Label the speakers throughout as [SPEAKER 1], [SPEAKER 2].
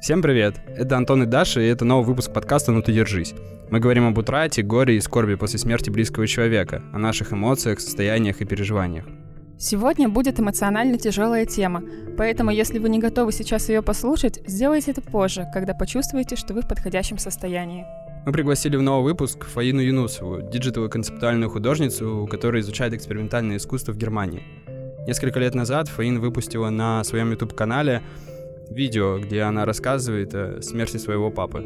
[SPEAKER 1] Всем привет! Это Антон и Даша, и это новый выпуск подкаста «Ну ты держись». Мы говорим об утрате, горе и скорби после смерти близкого человека, о наших эмоциях, состояниях и переживаниях.
[SPEAKER 2] Сегодня будет эмоционально тяжелая тема, поэтому если вы не готовы сейчас ее послушать, сделайте это позже, когда почувствуете, что вы в подходящем состоянии.
[SPEAKER 1] Мы пригласили в новый выпуск Фаину Юнусову, диджитовую концептуальную художницу, которая изучает экспериментальное искусство в Германии. Несколько лет назад Фаин выпустила на своем YouTube-канале видео, где она рассказывает о смерти своего папы.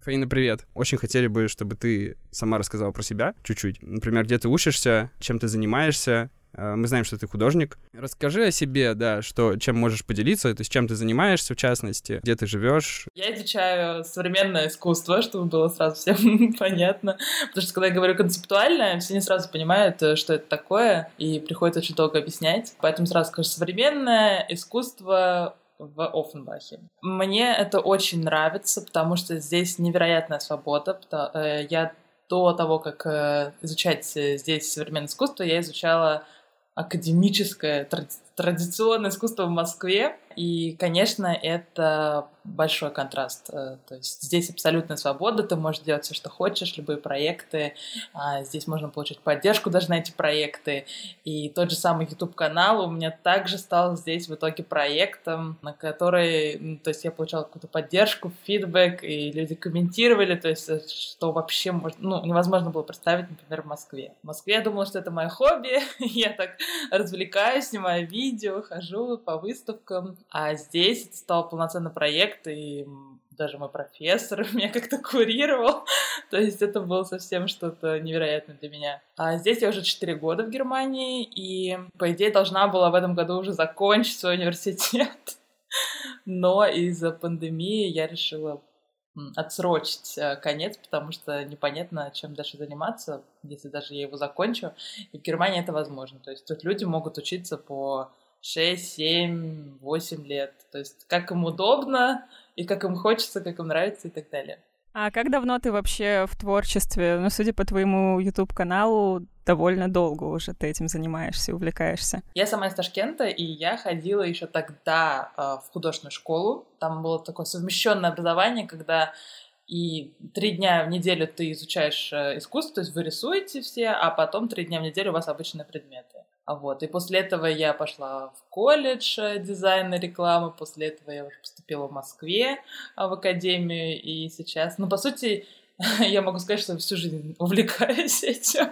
[SPEAKER 1] Фаина, привет. Очень хотели бы, чтобы ты сама рассказала про себя чуть-чуть. Например, где ты учишься, чем ты занимаешься, мы знаем, что ты художник. Расскажи о себе, да, что, чем можешь поделиться, то есть чем ты занимаешься, в частности, где ты живешь.
[SPEAKER 3] Я изучаю современное искусство, чтобы было сразу всем понятно. Потому что, когда я говорю концептуальное, все не сразу понимают, э, что это такое, и приходится очень долго объяснять. Поэтому сразу скажу, современное искусство в Оффенбахе. Мне это очень нравится, потому что здесь невероятная свобода. Э, я до того, как изучать здесь современное искусство, я изучала академическое, традиционное искусство в Москве. И, конечно, это большой контраст. Э, то есть здесь абсолютная свобода, ты можешь делать все, что хочешь, любые проекты. А здесь можно получить поддержку даже на эти проекты. И тот же самый YouTube-канал у меня также стал здесь в итоге проектом, на который, то есть я получала какую-то поддержку, фидбэк, и люди комментировали, то есть э, что вообще ну, невозможно было представить, например, в Москве. В Москве я думала, что это мое хобби, я так развлекаюсь, снимаю видео, хожу по выставкам, а здесь это стал полноценный проект, и даже мой профессор меня как-то курировал. То есть это было совсем что-то невероятное для меня. А здесь я уже 4 года в Германии, и, по идее, должна была в этом году уже закончить свой университет. Но из-за пандемии я решила отсрочить э, конец, потому что непонятно, чем дальше заниматься, если даже я его закончу. И в Германии это возможно. То есть тут люди могут учиться по 6, 7, 8 лет. То есть как им удобно, и как им хочется, как им нравится и так далее.
[SPEAKER 2] А как давно ты вообще в творчестве? Ну, судя по твоему YouTube-каналу, довольно долго уже ты этим занимаешься, увлекаешься.
[SPEAKER 3] Я сама из Ташкента, и я ходила еще тогда э, в художественную школу. Там было такое совмещенное образование, когда и три дня в неделю ты изучаешь э, искусство, то есть вы рисуете все, а потом три дня в неделю у вас обычные предметы. А вот. И после этого я пошла в колледж э, дизайна рекламы, после этого я уже поступила в Москве а, в академию, и сейчас, ну, по сути, я могу сказать, что всю жизнь увлекаюсь этим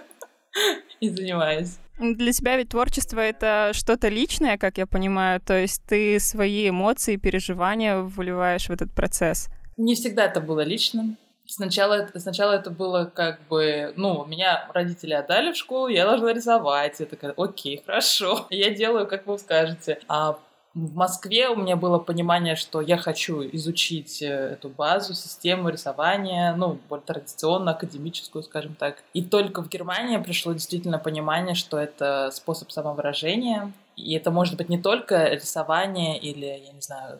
[SPEAKER 3] и занимаюсь.
[SPEAKER 2] Для тебя ведь творчество — это что-то личное, как я понимаю, то есть ты свои эмоции, переживания вливаешь в этот процесс.
[SPEAKER 3] Не всегда это было личным. Сначала, сначала это было как бы, ну, меня родители отдали в школу, я должна рисовать. Я такая, окей, хорошо, я делаю, как вы скажете. А в Москве у меня было понимание, что я хочу изучить э, эту базу, систему рисования, ну, более традиционно, академическую, скажем так. И только в Германии пришло действительно понимание, что это способ самовыражения. И это может быть не только рисование или, я не знаю,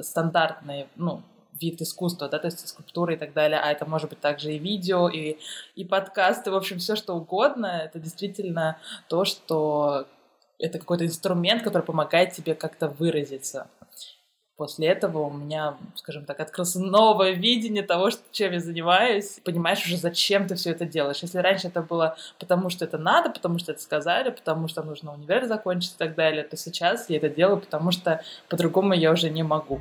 [SPEAKER 3] стандартные, ну, вид искусства, да, то есть скульптура и так далее, а это может быть также и видео, и, и подкасты, в общем, все что угодно, это действительно то, что это какой-то инструмент, который помогает тебе как-то выразиться. После этого у меня, скажем так, открылось новое видение того, чем я занимаюсь. Понимаешь уже, зачем ты все это делаешь. Если раньше это было потому, что это надо, потому что это сказали, потому что нужно универ закончить и так далее, то сейчас я это делаю, потому что по-другому я уже не могу.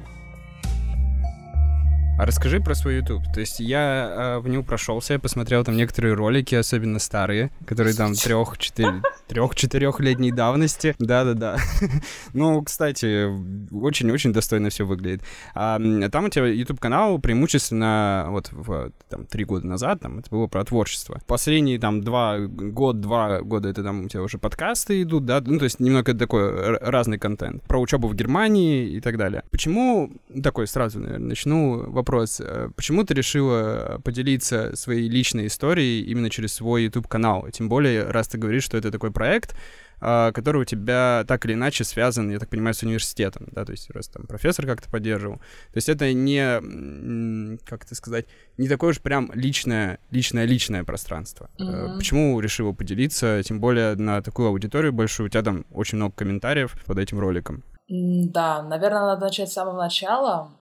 [SPEAKER 1] А расскажи про свой YouTube. То есть я э, в него прошелся, я посмотрел там некоторые ролики, особенно старые, которые там трех-четыре трех-четырехлетней давности. Да-да-да. ну, кстати, очень-очень достойно все выглядит. А, там у тебя YouTube-канал преимущественно вот в, там три года назад, там это было про творчество. Последние там два год, два года это там у тебя уже подкасты идут, да, ну, то есть немного такой разный контент. Про учебу в Германии и так далее. Почему, такой сразу, наверное, начну вопрос. Э, почему ты решила поделиться своей личной историей именно через свой YouTube-канал? Тем более, раз ты говоришь, что это такой проект, а, который у тебя так или иначе связан, я так понимаю, с университетом, да, то есть раз там профессор как-то поддерживал. То есть это не, как это сказать, не такое уж прям личное, личное, личное пространство. Mm-hmm. Почему решила поделиться, тем более на такую аудиторию большую, у тебя там очень много комментариев под этим роликом?
[SPEAKER 3] Да, наверное, надо начать с самого начала.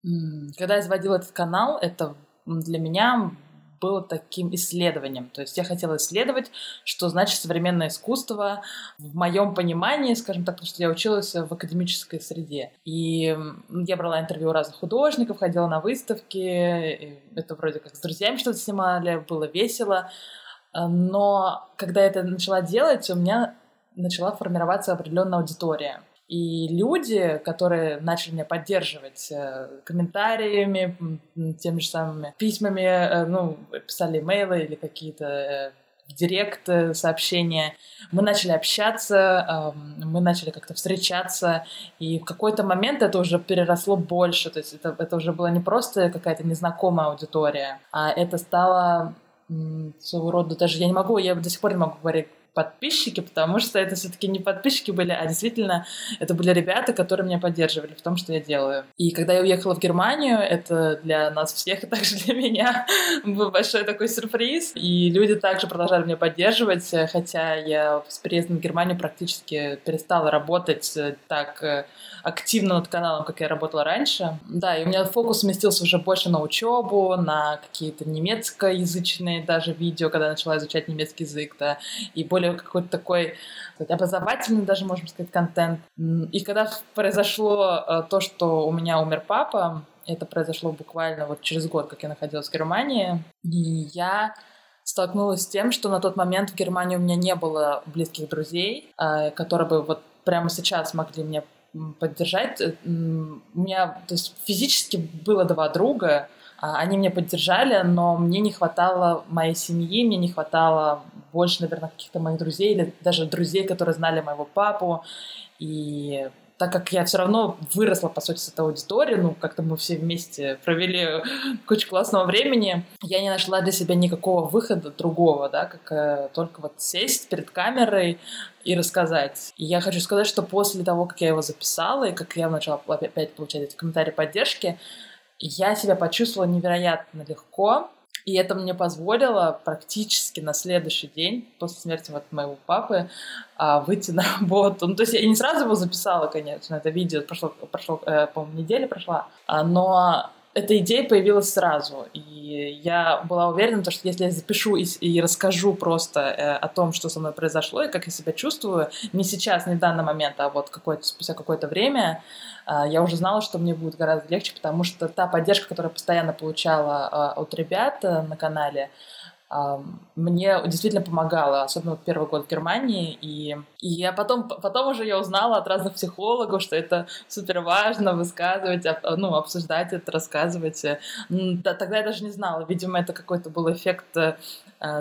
[SPEAKER 3] Когда я заводила этот канал, это для меня было таким исследованием. То есть я хотела исследовать, что значит современное искусство в моем понимании, скажем так, потому что я училась в академической среде. И я брала интервью у разных художников, ходила на выставки, это вроде как с друзьями что-то снимали, было весело. Но когда я это начала делать, у меня начала формироваться определенная аудитория. И люди, которые начали меня поддерживать э, комментариями, теми же самыми письмами, э, ну, писали имейлы или какие-то э, в директ сообщения. Мы начали общаться, мы начали как-то встречаться, и в какой-то момент это уже переросло больше, то есть это, это уже была не просто какая-то незнакомая аудитория, а это стало своего рода даже я не могу, я до сих пор не могу говорить подписчики, потому что это все-таки не подписчики были, а действительно это были ребята, которые меня поддерживали в том, что я делаю. И когда я уехала в Германию, это для нас всех, и также для меня был большой такой сюрприз. И люди также продолжали меня поддерживать, хотя я с приездом в Германию практически перестала работать так э, активно над каналом, как я работала раньше. Да, и у меня фокус сместился уже больше на учебу, на какие-то немецкоязычные даже видео, когда я начала изучать немецкий язык, да, и более какой-то такой образовательный даже, можно сказать, контент. И когда произошло э, то, что у меня умер папа, это произошло буквально вот через год, как я находилась в Германии, и я столкнулась с тем, что на тот момент в Германии у меня не было близких друзей, э, которые бы вот прямо сейчас могли мне поддержать. Э, у меня, то есть физически было два друга, а, они меня поддержали, но мне не хватало моей семьи, мне не хватало больше, наверное, каких-то моих друзей или даже друзей, которые знали моего папу. И так как я все равно выросла, по сути, с этой аудиторией, ну, как-то мы все вместе провели кучу классного времени, я не нашла для себя никакого выхода другого, да, как э, только вот сесть перед камерой и рассказать. И я хочу сказать, что после того, как я его записала, и как я начала опять получать эти комментарии поддержки, я себя почувствовала невероятно легко, и это мне позволило практически на следующий день после смерти вот моего папы а, выйти на работу. Ну, то есть я не сразу его записала, конечно, это видео, прошло, прошло э, по-моему, неделя прошла, а, но эта идея появилась сразу, и я была уверена, что если я запишу и, и расскажу просто э, о том, что со мной произошло и как я себя чувствую, не сейчас, не в данный момент, а вот какое-то, спустя какое-то время, э, я уже знала, что мне будет гораздо легче, потому что та поддержка, которую я постоянно получала э, от ребят на канале, мне действительно помогало, особенно первый год в Германии, и, и я потом, потом уже я узнала от разных психологов, что это супер важно высказывать, ну, обсуждать это, рассказывать. Да, тогда я даже не знала, видимо, это какой-то был эффект э,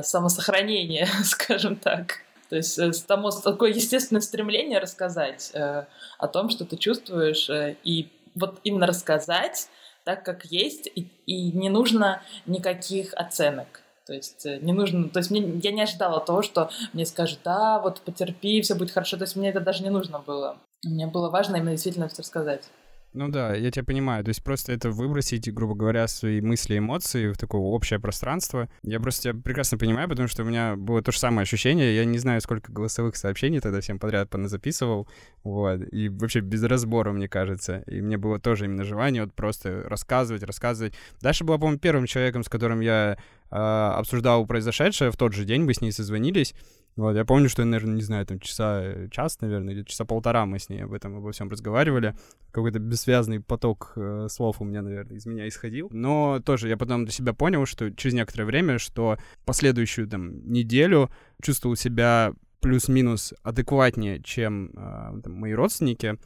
[SPEAKER 3] самосохранения, скажем так. То есть э, само, такое естественное стремление рассказать э, о том, что ты чувствуешь, э, и вот именно рассказать так, как есть, и, и не нужно никаких оценок. То есть э, не нужно, то есть мне, я не ожидала того, что мне скажут, да, вот потерпи, все будет хорошо. То есть мне это даже не нужно было. Мне было важно именно действительно все рассказать.
[SPEAKER 1] Ну да, я тебя понимаю. То есть просто это выбросить, грубо говоря, свои мысли, эмоции в такое общее пространство. Я просто тебя прекрасно понимаю, потому что у меня было то же самое ощущение. Я не знаю, сколько голосовых сообщений тогда всем подряд записывал. Вот. И вообще без разбора, мне кажется. И мне было тоже именно желание вот просто рассказывать, рассказывать. Даша была, по-моему, первым человеком, с которым я э, обсуждал произошедшее. В тот же день мы с ней созвонились. Вот, я помню, что, наверное, не знаю, там часа, час, наверное, или часа полтора мы с ней об этом, обо всем разговаривали. Какой-то бессвязный поток э, слов у меня, наверное, из меня исходил. Но тоже я потом для себя понял, что через некоторое время, что последующую там неделю чувствовал себя плюс-минус адекватнее, чем э, там, мои родственники,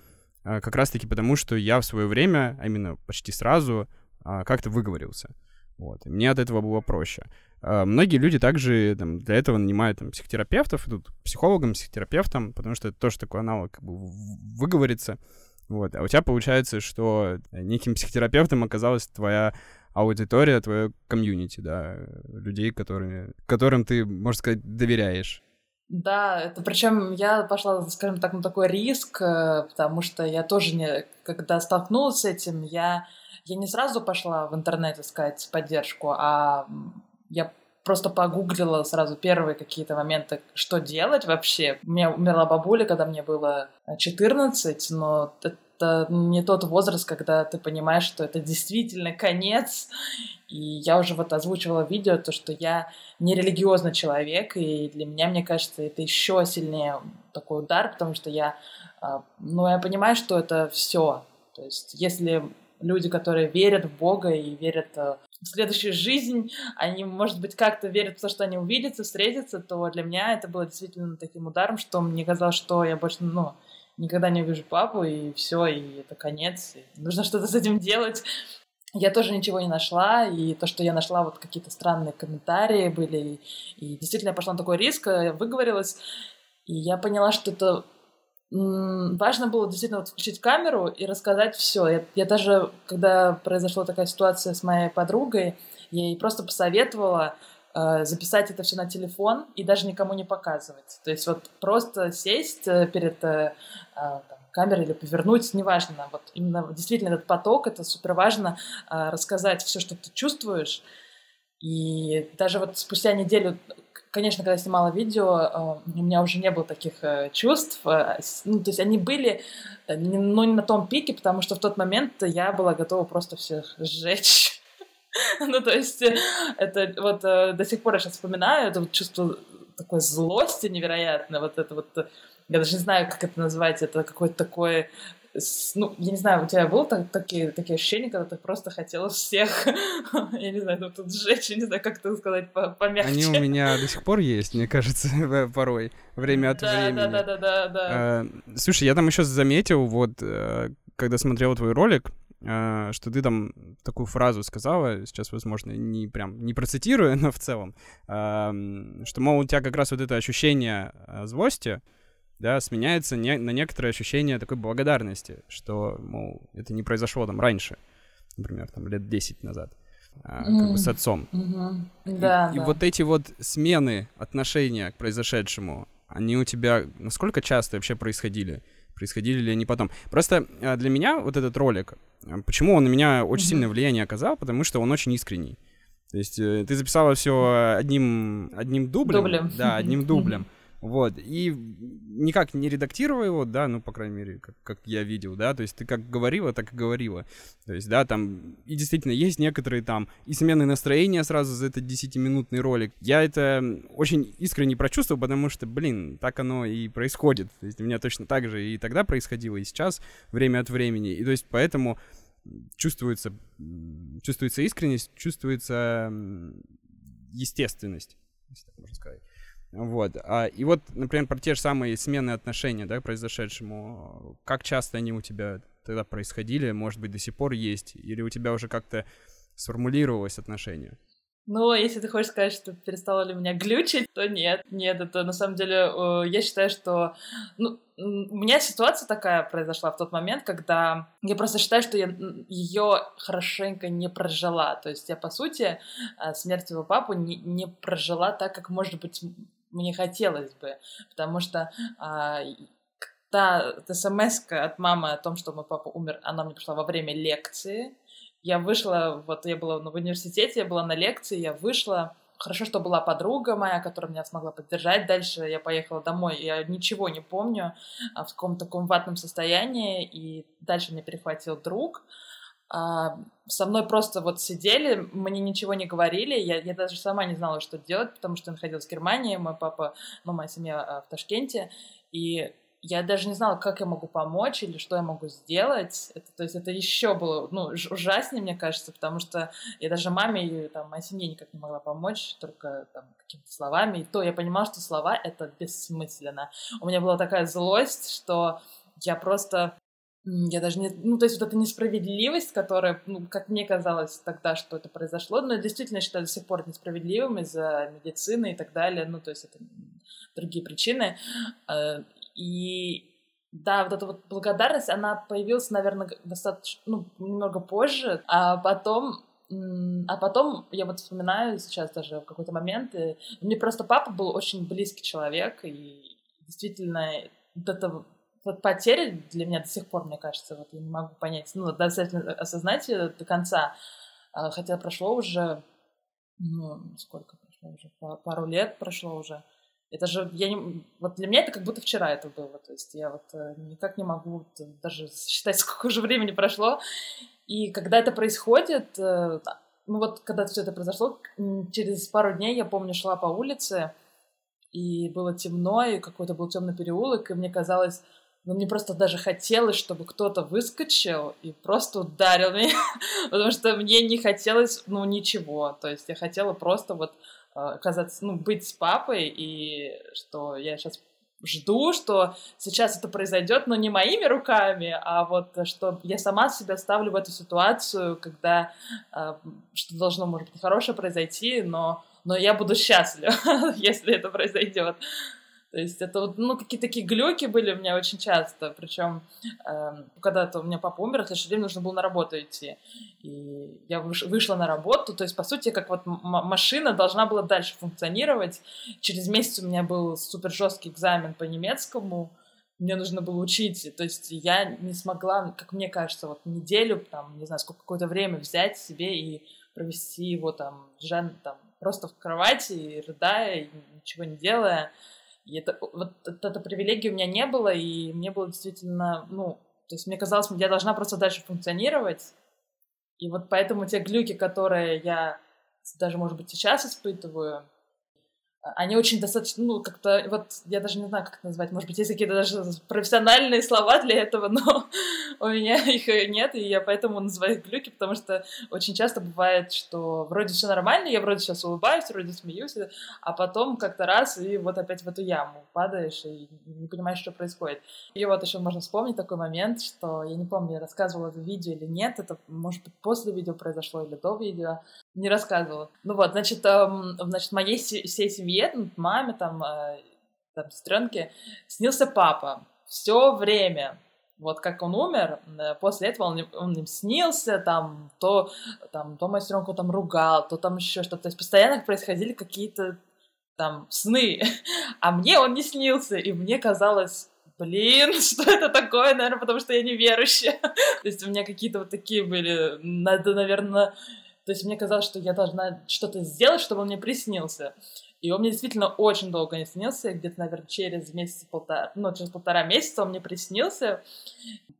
[SPEAKER 1] э, как раз-таки потому, что я в свое время, а именно почти сразу, э, как-то выговорился. Вот. И мне от этого было проще. А, многие люди также там, для этого нанимают там, психотерапевтов, идут к психологам, психотерапевтам, потому что это тоже такой аналог как бы, выговориться. Вот. А у тебя получается, что неким психотерапевтом оказалась твоя аудитория, твое комьюнити, да, людей, которыми, которым ты, можно сказать, доверяешь.
[SPEAKER 3] Да, это причем я пошла, скажем так, на такой риск, э, потому что я тоже не, когда столкнулась с этим, я, я не сразу пошла в интернет искать поддержку, а я просто погуглила сразу первые какие-то моменты, что делать вообще. У меня умерла бабуля, когда мне было 14, но это не тот возраст, когда ты понимаешь, что это действительно конец. И я уже вот озвучивала видео то, что я не религиозный человек, и для меня, мне кажется, это еще сильнее такой удар, потому что я, а, ну, я понимаю, что это все. То есть, если люди, которые верят в Бога и верят э, в следующую жизнь, они, может быть, как-то верят в то, что они увидятся, встретятся, то для меня это было действительно таким ударом, что мне казалось, что я больше, ну, никогда не увижу папу, и все, и это конец, и нужно что-то с этим делать. Я тоже ничего не нашла, и то, что я нашла, вот какие-то странные комментарии были, и, и действительно я пошла на такой риск, я выговорилась, и я поняла, что это важно было действительно вот включить камеру и рассказать все. Я, я даже, когда произошла такая ситуация с моей подругой, я ей просто посоветовала э, записать это все на телефон и даже никому не показывать. То есть вот просто сесть э, перед э, там, камерой или повернуть, неважно. Вот именно действительно этот поток, это супер важно э, рассказать все, что ты чувствуешь. И даже вот спустя неделю конечно, когда я снимала видео, э, у меня уже не было таких э, чувств. Э, ну, то есть они были, но не на том пике, потому что в тот момент я была готова просто всех сжечь. Ну, то есть это вот до сих пор я сейчас вспоминаю, это вот чувство такой злости невероятной, вот это вот, я даже не знаю, как это назвать, это какое-то такое ну, я не знаю, у тебя было так, такие, такие ощущения, когда ты просто хотела всех, я не знаю, ну, тут сжечь, я не знаю, как это сказать помягче.
[SPEAKER 1] Они у меня до сих пор есть, мне кажется, порой, время от
[SPEAKER 3] да,
[SPEAKER 1] времени.
[SPEAKER 3] Да, да, да, да, да.
[SPEAKER 1] А, слушай, я там еще заметил, вот, э, когда смотрел твой ролик, э, что ты там такую фразу сказала, сейчас, возможно, не прям не процитирую, но в целом, что, мол, у тебя как раз вот это ощущение э, злости, да, сменяется не, на некоторое ощущение такой благодарности, что, мол, это не произошло там раньше, например, там лет 10 назад, а, как бы с отцом.
[SPEAKER 3] Mm-hmm. Да,
[SPEAKER 1] и,
[SPEAKER 3] да.
[SPEAKER 1] и вот эти вот смены отношения к произошедшему, они у тебя насколько часто вообще происходили? Происходили ли они потом? Просто а, для меня вот этот ролик, а, почему он на меня очень mm-hmm. сильное влияние оказал, потому что он очень искренний. То есть э, ты записала все одним, одним дублем.
[SPEAKER 3] Дублем.
[SPEAKER 1] Да, одним дублем. Вот, и никак не редактировал его, да, ну, по крайней мере, как, как я видел, да, то есть ты как говорила, так и говорила. То есть, да, там, и действительно, есть некоторые там и смены настроения сразу за этот 10-минутный ролик. Я это очень искренне прочувствовал, потому что, блин, так оно и происходит. То есть у меня точно так же и тогда происходило, и сейчас, время от времени. И то есть поэтому чувствуется, чувствуется искренность, чувствуется естественность, если так можно сказать. Вот. А, и вот, например, про те же самые смены отношения, да, произошедшему. Как часто они у тебя тогда происходили? Может быть, до сих пор есть? Или у тебя уже как-то сформулировалось отношение?
[SPEAKER 3] Ну, если ты хочешь сказать, что перестало ли меня глючить, то нет, нет, это на самом деле, я считаю, что, ну, у меня ситуация такая произошла в тот момент, когда я просто считаю, что я ее хорошенько не прожила, то есть я, по сути, э, смерть своего папы не, не прожила так, как, может быть, мне хотелось бы, потому что а, та смс от мамы о том, что мой папа умер, она мне пришла во время лекции. Я вышла, вот я была в университете, я была на лекции, я вышла, Хорошо, что была подруга моя, которая меня смогла поддержать. Дальше я поехала домой, я ничего не помню, а в каком-то таком ватном состоянии, и дальше мне перехватил друг. А, со мной просто вот сидели, мне ничего не говорили, я, я даже сама не знала, что делать, потому что я находилась в Германии, мой папа, ну, моя семья а, в Ташкенте, и я даже не знала, как я могу помочь или что я могу сделать. Это, то есть это еще было ну, ужаснее, мне кажется, потому что я даже маме и там, моей семье никак не могла помочь, только там, какими-то словами. И то я понимала, что слова — это бессмысленно. У меня была такая злость, что я просто я даже не... Ну, то есть вот эта несправедливость, которая, ну, как мне казалось тогда, что это произошло, но я действительно считаю до сих пор несправедливым из-за медицины и так далее, ну, то есть это другие причины. Э, и да, вот эта вот благодарность, она появилась, наверное, достаточно, ну, немного позже, а потом а потом я вот вспоминаю сейчас даже в какой-то момент, мне просто папа был очень близкий человек, и действительно вот это вот потеря для меня до сих пор, мне кажется, вот я не могу понять, ну, достаточно осознать ее до конца, а, хотя прошло уже, ну, сколько прошло уже, пару лет прошло уже, Это же, я не, вот для меня это как будто вчера это было, то есть я вот э, никак не могу даже считать, сколько уже времени прошло, и когда это происходит, э, ну вот когда все это произошло, через пару дней я помню шла по улице, и было темно, и какой-то был темный переулок, и мне казалось, ну, мне просто даже хотелось, чтобы кто-то выскочил и просто ударил меня, потому что мне не хотелось, ну, ничего. То есть я хотела просто вот э, казаться, ну, быть с папой, и что я сейчас жду, что сейчас это произойдет, но не моими руками, а вот что я сама себя ставлю в эту ситуацию, когда э, что должно, может быть, хорошее произойти, но, но я буду счастлива, если это произойдет. То есть это вот, ну, какие-то такие глюки были у меня очень часто. Причем, э, эм, когда-то у меня папа умер, в следующий день нужно было на работу идти. И я выш- вышла на работу, то есть, по сути, как вот машина должна была дальше функционировать. Через месяц у меня был супер жесткий экзамен по немецкому, мне нужно было учить, то есть я не смогла, как мне кажется, вот неделю, там, не знаю, сколько какое-то время взять себе и провести его там, жен, там, просто в кровати, рыдая, и ничего не делая. И это, вот эта привилегия у меня не было, и мне было действительно, ну, то есть мне казалось, я должна просто дальше функционировать. И вот поэтому те глюки, которые я даже, может быть, сейчас испытываю, они очень достаточно, ну, как-то, вот, я даже не знаю, как это назвать, может быть, есть какие-то даже профессиональные слова для этого, но у меня их нет, и я поэтому называю их глюки, потому что очень часто бывает, что вроде все нормально, я вроде сейчас улыбаюсь, вроде смеюсь, а потом как-то раз, и вот опять в эту яму падаешь, и не понимаешь, что происходит. И вот еще можно вспомнить такой момент, что, я не помню, я рассказывала это видео или нет, это, может быть, после видео произошло или до видео, не рассказывала. Ну вот, значит, эм, значит, моей всей семье, маме, там, э, там, сестренке, снился папа все время. Вот как он умер, э, после этого он, он им снился, там, то, там, то мою сестренку там ругал, то там еще что-то. То есть постоянно происходили какие-то там сны, а мне он не снился, и мне казалось, блин, что это такое, наверное, потому что я неверующая. То есть у меня какие-то вот такие были, надо, наверное, то есть мне казалось, что я должна что-то сделать, чтобы он мне приснился. И он мне действительно очень долго не снился, где-то, наверное, через месяц полтора, ну, через полтора месяца он мне приснился.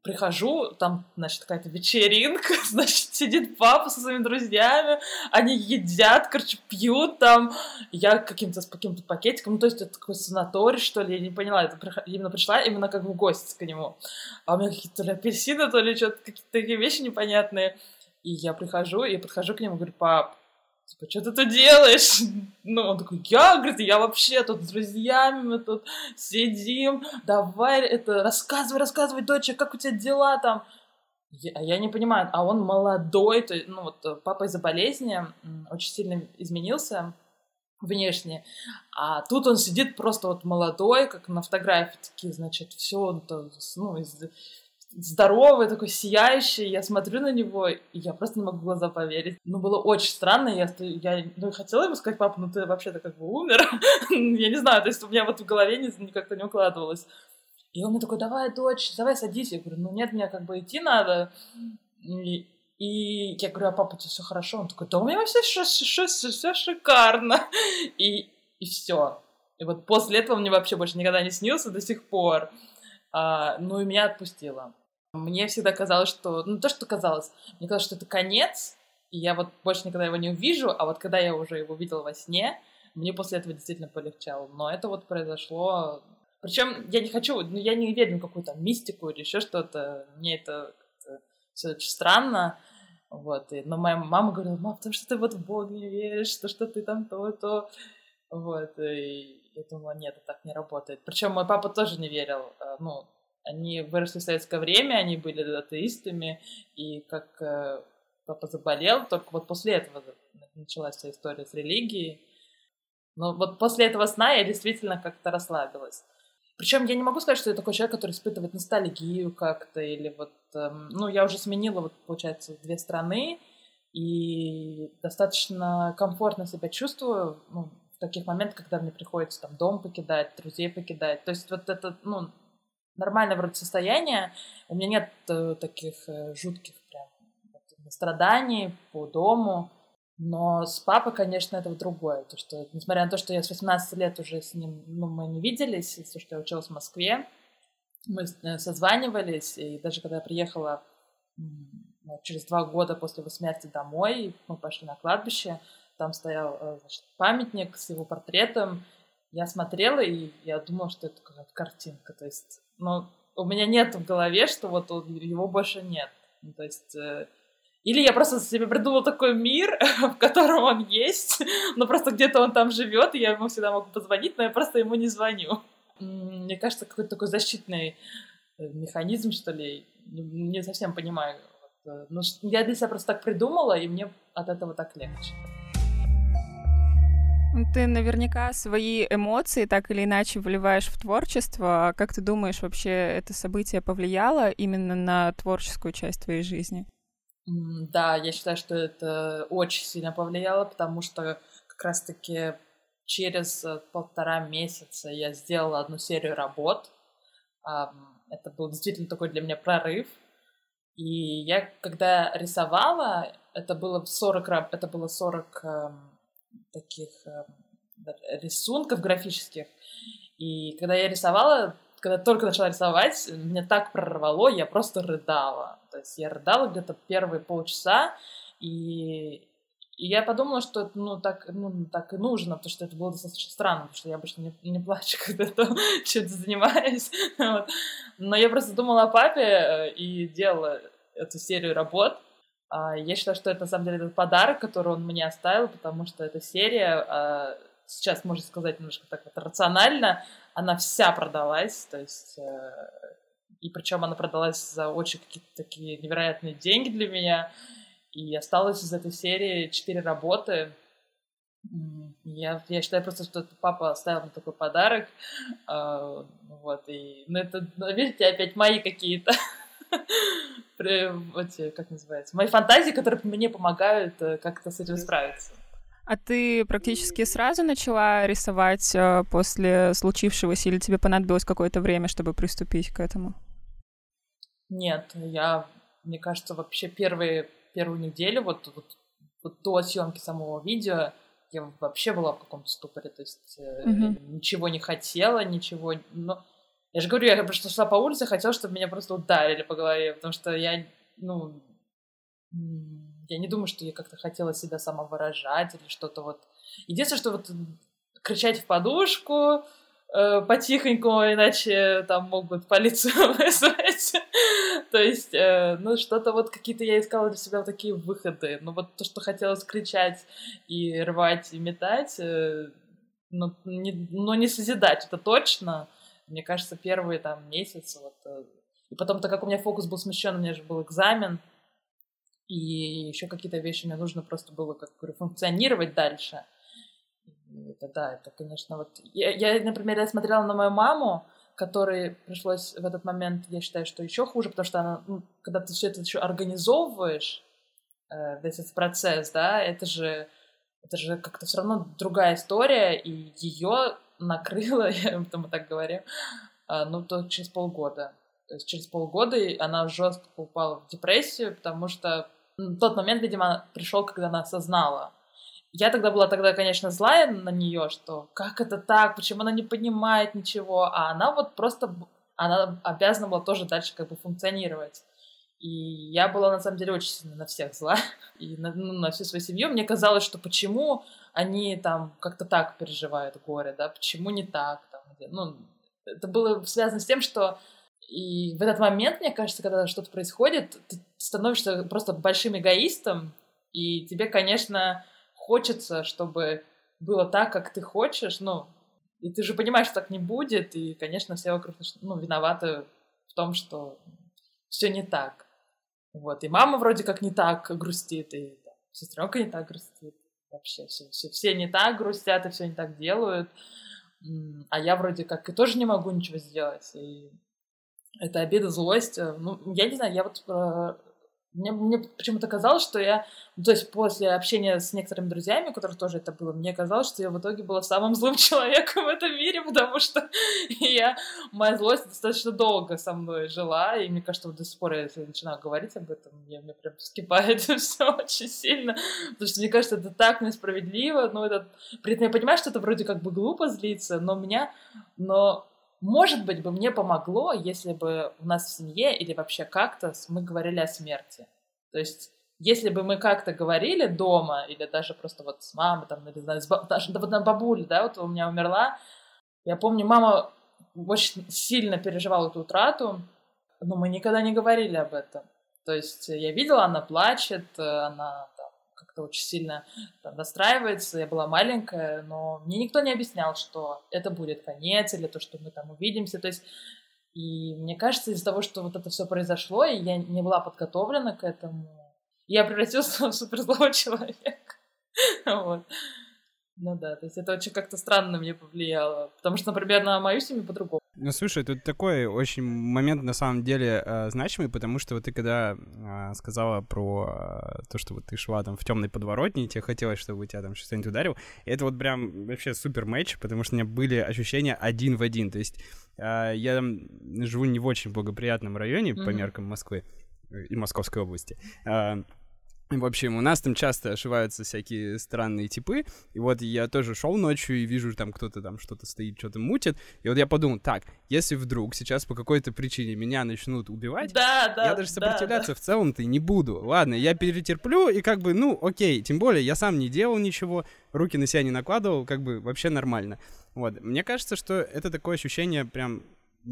[SPEAKER 3] Прихожу, там, значит, какая-то вечеринка, значит, сидит папа со своими друзьями, они едят, короче, пьют там, я каким-то с каким-то пакетиком, ну, то есть это такой санаторий, что ли, я не поняла, это именно пришла именно как в гости к нему. А у меня какие-то то ли апельсины, то ли что-то, какие-то такие вещи непонятные. И я прихожу, и подхожу к нему, говорю, пап, типа, что ты тут делаешь? Ну, он такой, я, говорит, я вообще тут с друзьями, мы тут сидим, давай это, рассказывай, рассказывай, доча, как у тебя дела там? Я, а я не понимаю, а он молодой, то ну, вот э, папа из-за болезни очень сильно изменился внешне, а тут он сидит просто вот молодой, как на фотографии, такие, значит, все, он, ну, из здоровый, такой сияющий. Я смотрю на него, и я просто не могу глаза поверить. Ну, было очень странно. Я, я ну, хотела ему сказать, папа, ну ты вообще-то как бы умер. я не знаю, то есть у меня вот в голове не, как-то не укладывалось. И он мне такой, давай, дочь, давай садись. Я говорю, ну нет, мне как бы идти надо. И, и я говорю, а папа, у тебя все хорошо? Он такой, да у меня все, все, все, все шикарно. И, и все. И вот после этого мне вообще больше никогда не снился до сих пор. А, ну и меня отпустило. Мне всегда казалось, что... Ну, то, что казалось. Мне казалось, что это конец, и я вот больше никогда его не увижу, а вот когда я уже его видела во сне, мне после этого действительно полегчало. Но это вот произошло... Причем я не хочу, ну, я не верю в какую-то мистику или еще что-то. Мне это все очень странно. Вот, и, но моя мама говорила, мам, потому что ты вот в Бога не веришь, что, что ты там то-то. Вот, и я думала, нет, это так не работает. Причем мой папа тоже не верил, э, ну, они выросли в советское время, они были атеистами, и как э, папа заболел, только вот после этого началась вся история с религией. Но вот после этого сна я действительно как-то расслабилась. Причем я не могу сказать, что я такой человек, который испытывает ностальгию как-то, или вот, эм, ну, я уже сменила, вот, получается, две страны, и достаточно комфортно себя чувствую, ну, таких моментах, когда мне приходится там дом покидать, друзей покидать. То есть вот это, ну, нормальное вроде состояние. У меня нет э, таких э, жутких прям вот, страданий по дому. Но с папой, конечно, это другое. То, что, несмотря на то, что я с 18 лет уже с ним, ну, мы не виделись, то, что я училась в Москве, мы э, созванивались, и даже когда я приехала через два года после его смерти домой, мы пошли на кладбище, там стоял э, значит, памятник с его портретом, я смотрела, и я думала, что это какая-то картинка, то есть, ну, у меня нет в голове, что вот его больше нет. Ну, то есть э, или я просто себе придумала такой мир, в котором он есть, но просто где-то он там живет, и я ему всегда могу позвонить, но я просто ему не звоню. Мне кажется, какой-то такой защитный э, механизм, что ли, не совсем понимаю. Но я для себя просто так придумала, и мне от этого так легче.
[SPEAKER 2] Ты наверняка свои эмоции так или иначе вливаешь в творчество. Как ты думаешь, вообще это событие повлияло именно на творческую часть твоей жизни?
[SPEAKER 3] Да, я считаю, что это очень сильно повлияло, потому что как раз-таки через э, полтора месяца я сделала одну серию работ. Это был действительно такой для меня прорыв. И я, когда рисовала, это было 40, это было 40 эм, таких эм, рисунков графических. И когда я рисовала, когда только начала рисовать, меня так прорвало, я просто рыдала. То есть я рыдала где-то первые полчаса, и, и я подумала, что ну, так, ну, так и нужно, потому что это было достаточно странно, потому что я обычно не, не плачу, когда то чем-то занимаюсь. Вот. Но я просто думала о папе э, и делала эту серию работ. А, я считаю, что это на самом деле этот подарок, который он мне оставил, потому что эта серия а, сейчас, можно сказать, немножко так вот рационально, она вся продалась, то есть э, и причем она продалась за очень какие-то такие невероятные деньги для меня, и осталось из этой серии четыре работы. Я, я считаю просто, что папа оставил мне такой подарок, э, вот, и, ну, это, ну, видите, опять мои какие-то эти, как называется, мои фантазии, которые мне помогают э, как-то с этим справиться.
[SPEAKER 2] А ты практически сразу начала рисовать э, после случившегося, или тебе понадобилось какое-то время, чтобы приступить к этому?
[SPEAKER 3] Нет, я, мне кажется, вообще первые, первую неделю, вот, вот, вот до съемки самого видео, я вообще была в каком-то ступоре, то есть mm-hmm. ничего не хотела, ничего... Но... Я же говорю, я просто шла по улице, хотела, чтобы меня просто ударили по голове, потому что я, ну, я не думаю, что я как-то хотела себя самовыражать или что-то вот. Единственное, что вот кричать в подушку э, потихоньку, иначе там могут полицию вызвать. То есть, э, ну, что-то вот какие-то я искала для себя вот такие выходы. Ну, вот то, что хотелось кричать и рвать, и метать, э, ну, не, ну, не созидать, это точно. Мне кажется, первые там месяцы вот... Э, и потом, так как у меня фокус был смещен, у меня же был экзамен, и еще какие-то вещи мне нужно просто было, как говорю, функционировать дальше. Это да, это, конечно, вот... Я, я, например, я смотрела на мою маму, которой пришлось в этот момент, я считаю, что еще хуже, потому что она, ну, когда ты все это еще организовываешь, э, этот процесс, да, это же, это же как-то все равно другая история, и ее накрыло, это мы так говорим, э, ну, то через полгода. То есть через полгода она жестко упала в депрессию, потому что тот момент, видимо, пришел, когда она осознала. Я тогда была тогда, конечно, злая на нее, что как это так, почему она не понимает ничего, а она вот просто, она обязана была тоже дальше как бы функционировать. И я была, на самом деле, очень сильно на всех зла, и на, ну, на всю свою семью. Мне казалось, что почему они там как-то так переживают горе, да, почему не так, там, ну, это было связано с тем, что и в этот момент, мне кажется, когда что-то происходит, ты становишься просто большим эгоистом, и тебе, конечно, хочется, чтобы было так, как ты хочешь, ну, и ты же понимаешь, что так не будет, и, конечно, все вокруг ну, виноваты в том, что все не так. Вот, и мама вроде как не так грустит, и сестренка не так грустит. Вообще все, все, все не так грустят и все не так делают. А я вроде как и тоже не могу ничего сделать. И это обида, злость. Э, ну, я не знаю, я вот э, Мне, мне почему-то казалось, что я... Ну, то есть после общения с некоторыми друзьями, у которых тоже это было, мне казалось, что я в итоге была самым злым человеком в этом мире, потому что я... Моя злость достаточно долго со мной жила, и мне кажется, вот до сих пор, если я начинаю говорить об этом, мне, мне прям вскипает все очень сильно, потому что мне кажется, это так несправедливо, ну, это... При этом я понимаю, что это вроде как бы глупо злиться, но меня... Но может быть, бы мне помогло, если бы у нас в семье или вообще как-то мы говорили о смерти. То есть, если бы мы как-то говорили дома, или даже просто вот с мамой, там, или знаю, с баб... даже да, вот на бабуле, да, вот у меня умерла, я помню, мама очень сильно переживала эту утрату, но мы никогда не говорили об этом. То есть я видела, она плачет, она как-то очень сильно там, расстраивается. Я была маленькая, но мне никто не объяснял, что это будет конец или то, что мы там увидимся. То есть и мне кажется, из-за того, что вот это все произошло, и я не была подготовлена к этому, я превратилась в суперзлого человека. вот. Ну да, то есть это очень как-то странно меня повлияло. Потому что, например, на мою семью по-другому.
[SPEAKER 1] Ну, слушай, тут такой очень момент на самом деле э, значимый, потому что вот ты когда э, сказала про э, то, что вот ты шла там в темной подворотне, и тебе хотелось, чтобы у тебя там что-нибудь ударил, это вот прям вообще супер матч, потому что у меня были ощущения один в один. То есть э, я живу не в очень благоприятном районе mm-hmm. по меркам Москвы и Московской области. Э, в общем, у нас там часто ошиваются всякие странные типы, и вот я тоже шел ночью и вижу, там кто-то там что-то стоит, что-то мутит, и вот я подумал, так, если вдруг сейчас по какой-то причине меня начнут убивать,
[SPEAKER 3] да, да,
[SPEAKER 1] я даже сопротивляться да, да. в целом-то и не буду. Ладно, я перетерплю, и как бы, ну, окей, тем более я сам не делал ничего, руки на себя не накладывал, как бы вообще нормально. Вот, мне кажется, что это такое ощущение прям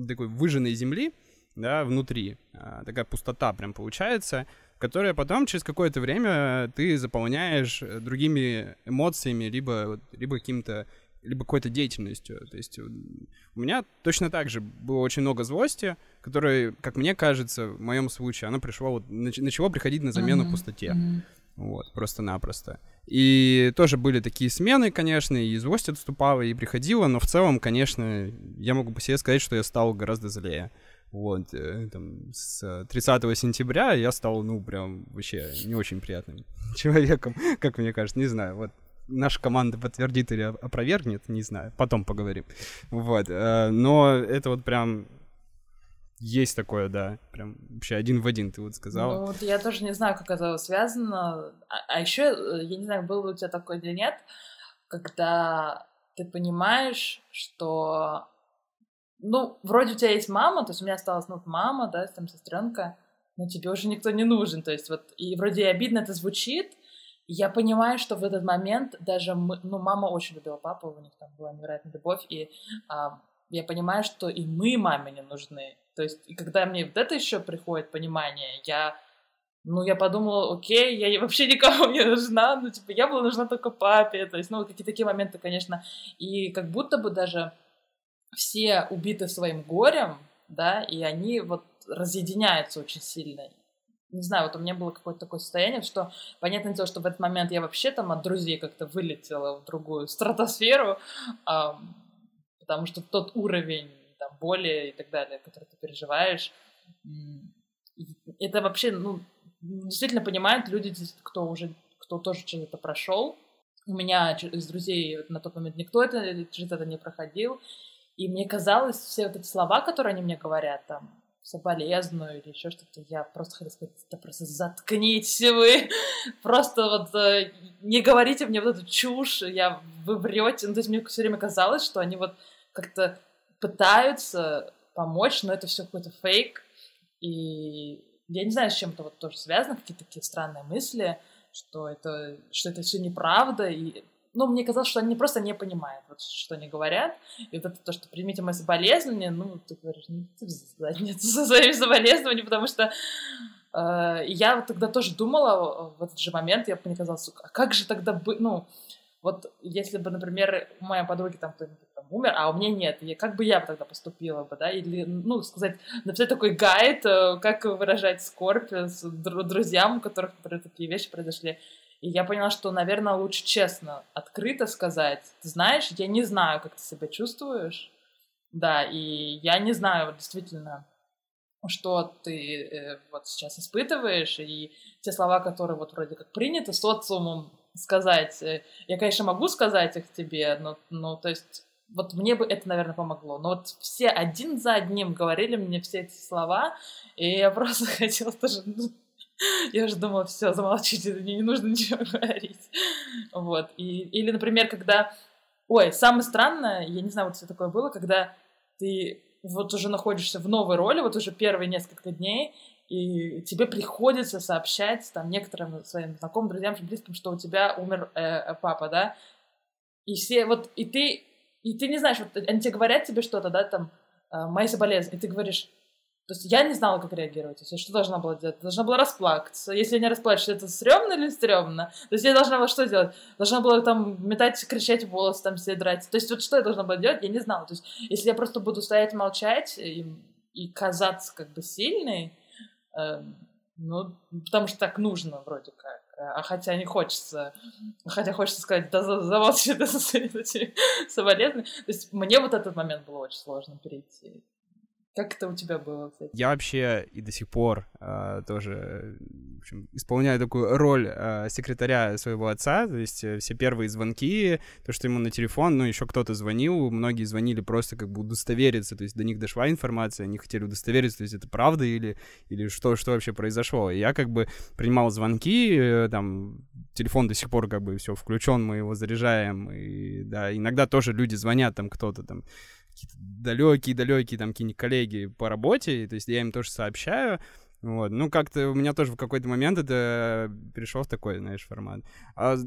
[SPEAKER 1] такой выжженной земли, да, внутри, а, такая пустота прям получается, которое потом через какое-то время ты заполняешь э, другими эмоциями, либо, либо каким-то либо какой-то деятельностью. То есть у меня точно так же было очень много злости, которое, как мне кажется, в моем случае, оно пришло вот, начало приходить на замену mm-hmm. пустоте. Mm-hmm. Вот, просто-напросто. И тоже были такие смены, конечно, и злость отступала, и приходила, но в целом, конечно, я могу по себе сказать, что я стал гораздо злее. Вот, э, там, с 30 сентября я стал, ну, прям вообще не очень приятным человеком, как мне кажется, не знаю, вот наша команда подтвердит или опровергнет, не знаю, потом поговорим. Вот, э, но это вот прям есть такое, да, прям вообще один в один, ты вот сказала.
[SPEAKER 3] Ну, вот я тоже не знаю, как это связано. А, а еще, э, я не знаю, было у тебя такое или нет, когда ты понимаешь, что ну, вроде у тебя есть мама, то есть у меня осталась, ну, мама, да, там сестренка, но тебе уже никто не нужен, то есть вот, и вроде и обидно это звучит, я понимаю, что в этот момент даже мы, ну, мама очень любила папу, у них там была невероятная любовь, и а, я понимаю, что и мы маме не нужны, то есть, и когда мне вот это еще приходит понимание, я ну, я подумала, окей, я вообще никому не нужна, ну, типа, я была нужна только папе, то есть, ну, какие-то такие моменты, конечно, и как будто бы даже все убиты своим горем, да, и они вот разъединяются очень сильно. Не знаю, вот у меня было какое-то такое состояние, что, понятное дело, что в этот момент я вообще там от друзей как-то вылетела в другую стратосферу, а, потому что тот уровень там, боли и так далее, который ты переживаешь, это вообще, ну, действительно понимают люди, кто уже, кто тоже через это прошел. У меня из друзей на тот момент никто это, через это не проходил. И мне казалось, все вот эти слова, которые они мне говорят, там, соболезную или еще что-то, я просто хотела сказать, да просто заткнитесь вы, просто вот э, не говорите мне вот эту чушь, я, вы врете. Ну, то есть мне все время казалось, что они вот как-то пытаются помочь, но это все какой-то фейк. И я не знаю, с чем это вот тоже связано, какие-то такие странные мысли, что это, что это все неправда, и ну, мне казалось, что они просто не понимают, вот, что они говорят. И вот это то, что примите мои соболезнования, ну, ты говоришь, ну, ты нет, со своими соболезнованиями, потому что э, я вот тогда тоже думала в этот же момент, я мне казалось, а как же тогда быть, ну, вот если бы, например, у моей подруги там кто-нибудь там умер, а у меня нет, я, как бы я тогда поступила бы, да, или, ну, сказать, написать такой гайд, э, как выражать скорбь с друзьям, у которых, например, такие вещи произошли. И я поняла, что, наверное, лучше честно, открыто сказать. Ты знаешь, я не знаю, как ты себя чувствуешь. Да, и я не знаю, вот действительно, что ты э, вот сейчас испытываешь, и те слова, которые вот вроде как приняты социумом сказать, э, я, конечно, могу сказать их тебе, но, ну, то есть, вот мне бы это, наверное, помогло. Но вот все один за одним говорили мне все эти слова, и я просто хотела тоже, ну, я же думала, все, замолчите, мне не нужно ничего говорить. Вот. И, или, например, когда... Ой, самое странное, я не знаю, вот что такое было, когда ты вот уже находишься в новой роли, вот уже первые несколько дней, и тебе приходится сообщать там некоторым своим знакомым, друзьям, близким, что у тебя умер э, папа, да, и все вот, и ты, и ты не знаешь, вот они тебе говорят тебе что-то, да, там, э, мои соболезнования, и ты говоришь, то есть я не знала, как реагировать. Я что должна была делать? Должна была расплакаться. Если я не расплачусь, это стрёмно или стрёмно? То есть я должна была что делать? Должна была там метать, кричать в волос, там все драть. То есть вот что я должна была делать, я не знала. То есть если я просто буду стоять молчать и, и казаться как бы сильной, э, ну, потому что так нужно вроде как. А хотя не хочется, хотя хочется сказать, да замолчи, да соболезнования. То есть мне вот этот момент было очень сложно перейти. Как это у тебя было, кстати?
[SPEAKER 1] Я вообще и до сих пор э, тоже в общем, исполняю такую роль э, секретаря своего отца, то есть э, все первые звонки, то, что ему на телефон, ну, еще кто-то звонил, многие звонили просто как бы удостовериться, то есть до них дошла информация, они хотели удостовериться, то есть это правда или, или что, что вообще произошло. И я как бы принимал звонки, э, там, телефон до сих пор как бы все включен, мы его заряжаем, и, да, иногда тоже люди звонят, там, кто-то там какие-то далекие-далекие там какие-нибудь коллеги по работе, то есть я им тоже сообщаю, вот. Ну, как-то у меня тоже в какой-то момент это перешел в такой, знаешь, формат. А,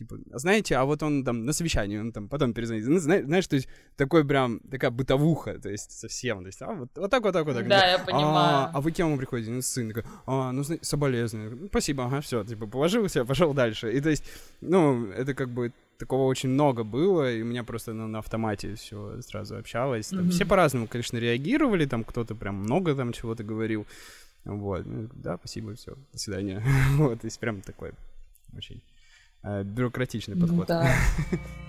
[SPEAKER 1] типа, знаете, а вот он там на совещании, он там потом перезвонит. Ну, знаешь, знаешь, то есть такой прям, такая бытовуха, то есть совсем, то есть, а, вот, вот так, вот так, вот так.
[SPEAKER 3] Да, я понимаю.
[SPEAKER 1] А, а вы кем приходите? Ну, сын такой, а, ну, соболезную. Спасибо, ага, все, типа, положил себя, пошел дальше. И то есть, ну, это как бы такого очень много было, и у меня просто ну, на автомате все сразу общалось. Там, mm-hmm. Все по-разному, конечно, реагировали, там кто-то прям много там чего-то говорил. Вот, ну, да, спасибо, все, до свидания. вот, то есть прям такой очень бюрократичный подход.
[SPEAKER 3] Да.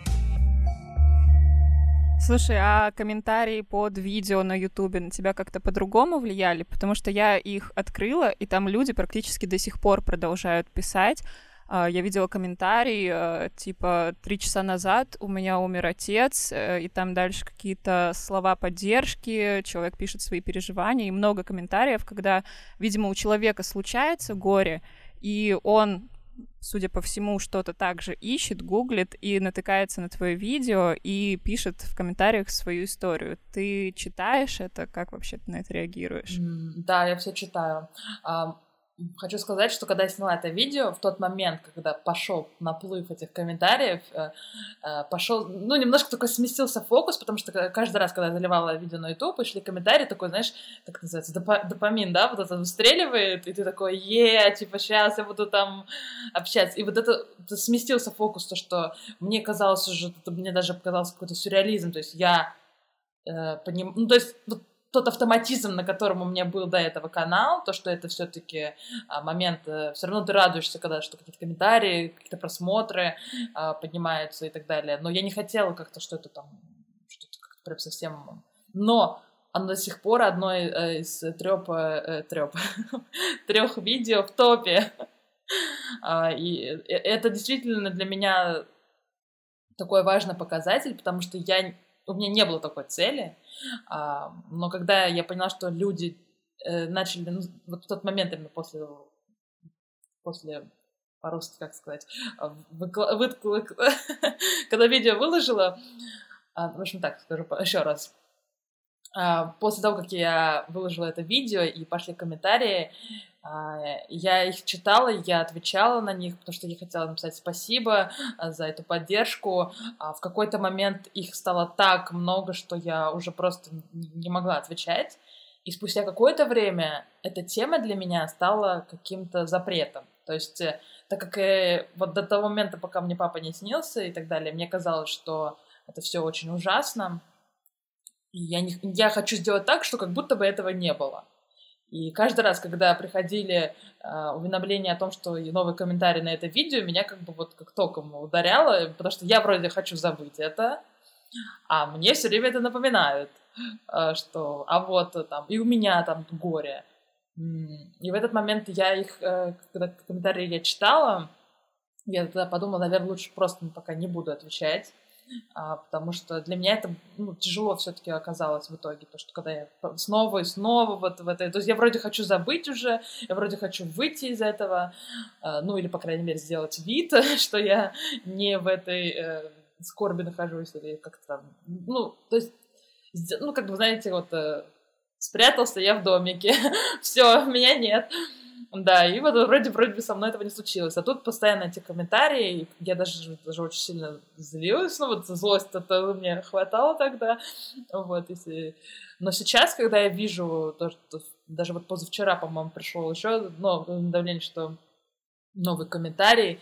[SPEAKER 2] Слушай, а комментарии под видео на Ютубе на тебя как-то по-другому влияли? Потому что я их открыла, и там люди практически до сих пор продолжают писать. А, я видела комментарий, э, типа, три часа назад у меня умер отец, э, и там дальше какие-то слова поддержки, человек пишет свои переживания, и много комментариев, когда, видимо, у человека случается горе, и он судя по всему, что-то также ищет, гуглит и натыкается на твое видео и пишет в комментариях свою историю. Ты читаешь это? Как вообще ты на это реагируешь?
[SPEAKER 3] Да, я все читаю. Хочу сказать, что когда я сняла это видео, в тот момент, когда пошел наплыв этих комментариев, э, э, пошел, ну, немножко такой сместился фокус, потому что каждый раз, когда я заливала видео на YouTube, пришли комментарии, такой, знаешь, как называется, допамин, да, вот это выстреливает, и ты такой, е, типа, сейчас я буду там общаться. И вот это, это сместился фокус, то, что мне казалось уже, мне даже показалось какой-то сюрреализм, то есть я э, поним... ну, то есть вот тот автоматизм, на котором у меня был до этого канал, то, что это все-таки а, момент, э, все равно ты радуешься, когда что какие-то комментарии, какие-то просмотры а, поднимаются и так далее. Но я не хотела как-то, что это там, что-то как-то прям совсем... Но оно до сих пор одно э, из трех, э, трех, трех видео в топе. А, и это действительно для меня такой важный показатель, потому что я у меня не было такой цели, а, но когда я поняла, что люди э, начали, ну, вот в тот момент именно после, после по-русски, как сказать, выкла... вы... когда видео выложила, а, в общем так, скажу еще раз, а, после того, как я выложила это видео и пошли комментарии, а, я их читала, я отвечала на них, потому что я хотела написать спасибо а, за эту поддержку. В какой-то момент их стало так много, что я уже просто не могла отвечать. И спустя какое-то время эта тема для меня стала каким-то запретом. То есть, э, так как э, вот до того момента, пока мне папа не снился и так далее, мне казалось, что это все очень ужасно, я, не, я хочу сделать так, что как будто бы этого не было. И каждый раз, когда приходили э, уведомления о том, что новый комментарий на это видео, меня как бы вот как током ударяло, потому что я вроде хочу забыть это, а мне все время это напоминают. а, что а вот там и у меня там горе. И в этот момент я их, э, когда комментарии я читала, я тогда подумала, наверное, лучше просто пока не буду отвечать, потому что для меня это ну, тяжело все-таки оказалось в итоге, то что когда я снова и снова вот в этой, то есть я вроде хочу забыть уже, я вроде хочу выйти из этого, а, ну или по крайней мере сделать вид, что я не в этой э, скорби нахожусь или как-то там, ну то есть ну как бы знаете вот э, спрятался я в домике, все, меня нет. Да, и вот вроде вроде бы со мной этого не случилось. А тут постоянно эти комментарии, я даже, даже очень сильно злилась, ну вот злость это мне хватало тогда, вот, если... Но сейчас, когда я вижу, то, что даже вот позавчера, по-моему, пришел еще новое уведомление, что новый комментарий,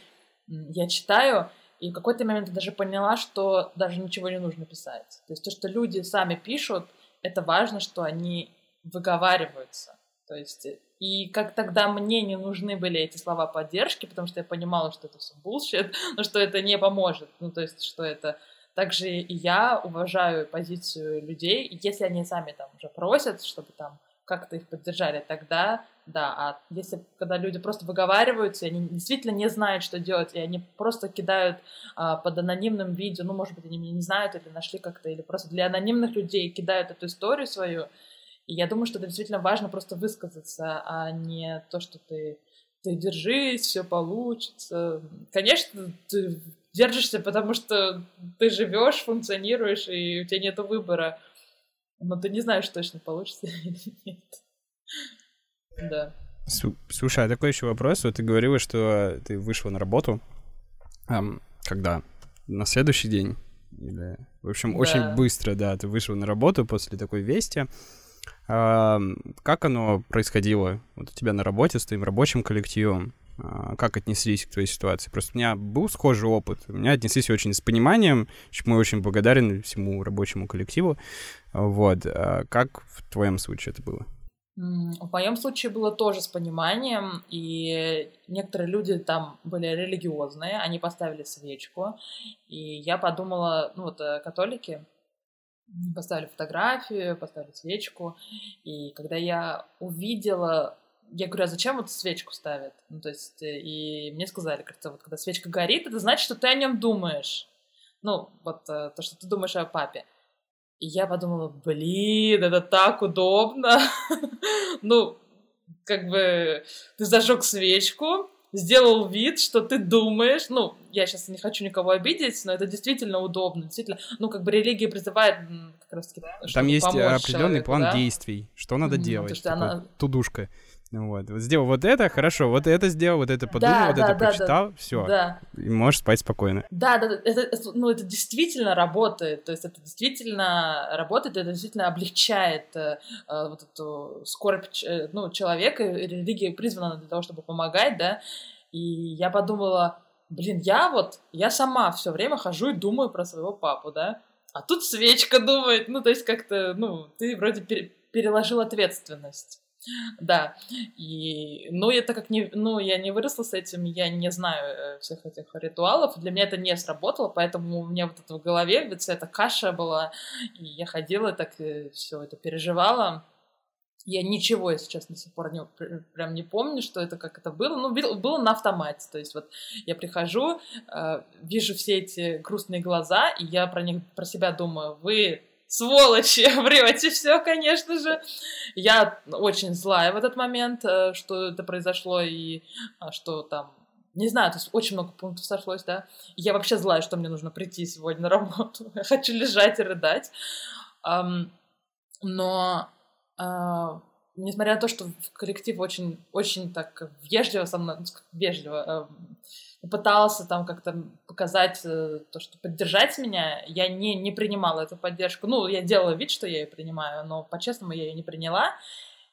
[SPEAKER 3] я читаю, и в какой-то момент я даже поняла, что даже ничего не нужно писать. То есть то, что люди сами пишут, это важно, что они выговариваются. То есть, и как тогда мне не нужны были эти слова поддержки, потому что я понимала, что это все bullshit, но что это не поможет. Ну, то есть, что это... Также и я уважаю позицию людей, и если они сами там уже просят, чтобы там как-то их поддержали, тогда да. А если когда люди просто выговариваются, они действительно не знают, что делать, и они просто кидают а, под анонимным видео, ну, может быть, они меня не знают или нашли как-то, или просто для анонимных людей кидают эту историю свою, и я думаю, что это действительно важно просто высказаться, а не то, что ты, ты держись, все получится. Конечно, ты держишься, потому что ты живешь, функционируешь, и у тебя нет выбора. Но ты не знаешь точно, получится или нет. Да.
[SPEAKER 1] Слушай, а такой еще вопрос. Вот ты говорила, что ты вышла на работу. Когда? На следующий день? Или... В общем, да. очень быстро, да, ты вышел на работу после такой вести. Как оно происходило вот у тебя на работе с твоим рабочим коллективом? А, как отнеслись к твоей ситуации? Просто у меня был схожий опыт. У меня отнеслись очень с пониманием, чему я очень благодарен всему рабочему коллективу. Вот. А как в твоем случае это было?
[SPEAKER 3] В моем случае было тоже с пониманием, и некоторые люди там были религиозные, они поставили свечку, и я подумала, ну вот э, католики, поставили фотографию, поставили свечку. И когда я увидела, я говорю, а зачем вот свечку ставят? Ну, то есть, э, и мне сказали, кажется, вот когда свечка горит, это значит, что ты о нем думаешь. Ну, вот э, то, что ты думаешь о папе. И я подумала, блин, это так удобно. ну, как бы ты зажег свечку, сделал вид, что ты думаешь, ну, я сейчас не хочу никого обидеть, но это действительно удобно, действительно, ну, как бы религия призывает как раз таки,
[SPEAKER 1] Там есть определенный план да? действий, что надо mm-hmm, делать, что она... тудушка. Вот. вот сделал вот это, хорошо, вот это сделал, вот это подумал, да, вот да, это да, прочитал, да, все, да. и можешь спать спокойно.
[SPEAKER 3] Да, да, это, ну, это действительно работает, то есть это действительно работает, это действительно облегчает э, э вот эту скорбь э, ну, человека, религия призвана для того, чтобы помогать, да, и я подумала, блин, я вот, я сама все время хожу и думаю про своего папу, да, а тут свечка думает, ну, то есть как-то, ну, ты вроде переложил ответственность. Да, и, ну, я так как не, ну, я не выросла с этим, я не знаю э, всех этих ритуалов, для меня это не сработало, поэтому у меня вот это в голове, ведь это каша была, и я ходила, так э, все это переживала, я ничего, если честно, до сих пор не, прям не помню, что это, как это было. Ну, было на автомате. То есть вот я прихожу, э, вижу все эти грустные глаза, и я про них, про себя думаю, вы сволочи, врете все, конечно же. Я очень злая в этот момент, э, что это произошло, и а, что там не знаю, то есть очень много пунктов сошлось, да. Я вообще злая, что мне нужно прийти сегодня на работу. Я хочу лежать и рыдать. Um, но uh, несмотря на то, что коллектив очень, очень так вежливо со мной, вежливо, uh, пытался там как-то показать э, то, что поддержать меня, я не, не принимала эту поддержку. Ну, я делала вид, что я ее принимаю, но по-честному я ее не приняла.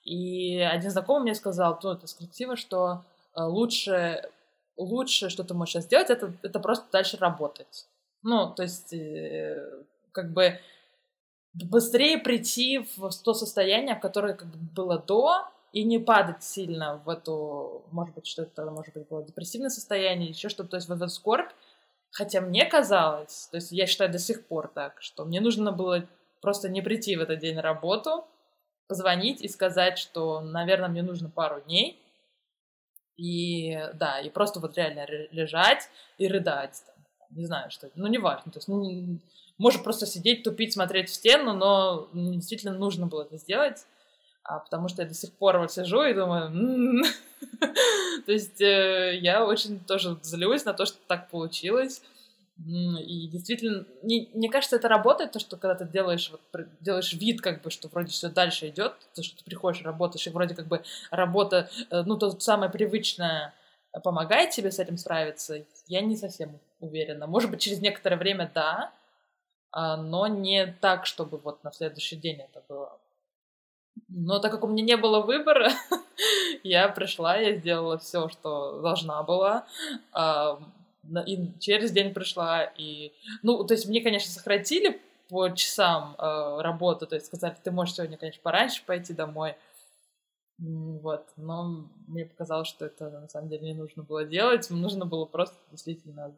[SPEAKER 3] И один знакомый мне сказал, ну, это с коллектива, что э, лучше, лучше, что ты можешь сейчас сделать, это, это просто дальше работать. Ну, то есть, э, как бы быстрее прийти в то состояние, в которое как бы было до, и не падать сильно в эту, может быть, что это, может быть, было депрессивное состояние, еще что-то, то есть в эту скорбь. Хотя мне казалось, то есть я считаю до сих пор так, что мне нужно было просто не прийти в этот день на работу, позвонить и сказать, что, наверное, мне нужно пару дней, и да, и просто вот реально лежать и рыдать, там, не знаю, что ну, неважно, то есть, ну, может просто сидеть, тупить, смотреть в стену, но действительно нужно было это сделать, а, потому что я до сих пор вот сижу и думаю, то есть э, я очень тоже злюсь на то, что так получилось, и действительно, не, мне кажется, это работает, то, что когда ты делаешь, вот, делаешь вид, как бы, что вроде все дальше идет, то, что ты приходишь, работаешь, и вроде как бы работа, э, ну, то самое привычное помогает тебе с этим справиться, я не совсем уверена. Может быть, через некоторое время да, а, но не так, чтобы вот на следующий день это было. Но так как у меня не было выбора, я пришла, я сделала все, что должна была. И через день пришла, и... Ну, то есть мне, конечно, сократили по часам э, работы, то есть сказали, ты можешь сегодня, конечно, пораньше пойти домой, вот, но мне показалось, что это на самом деле не нужно было делать, нужно было просто действительно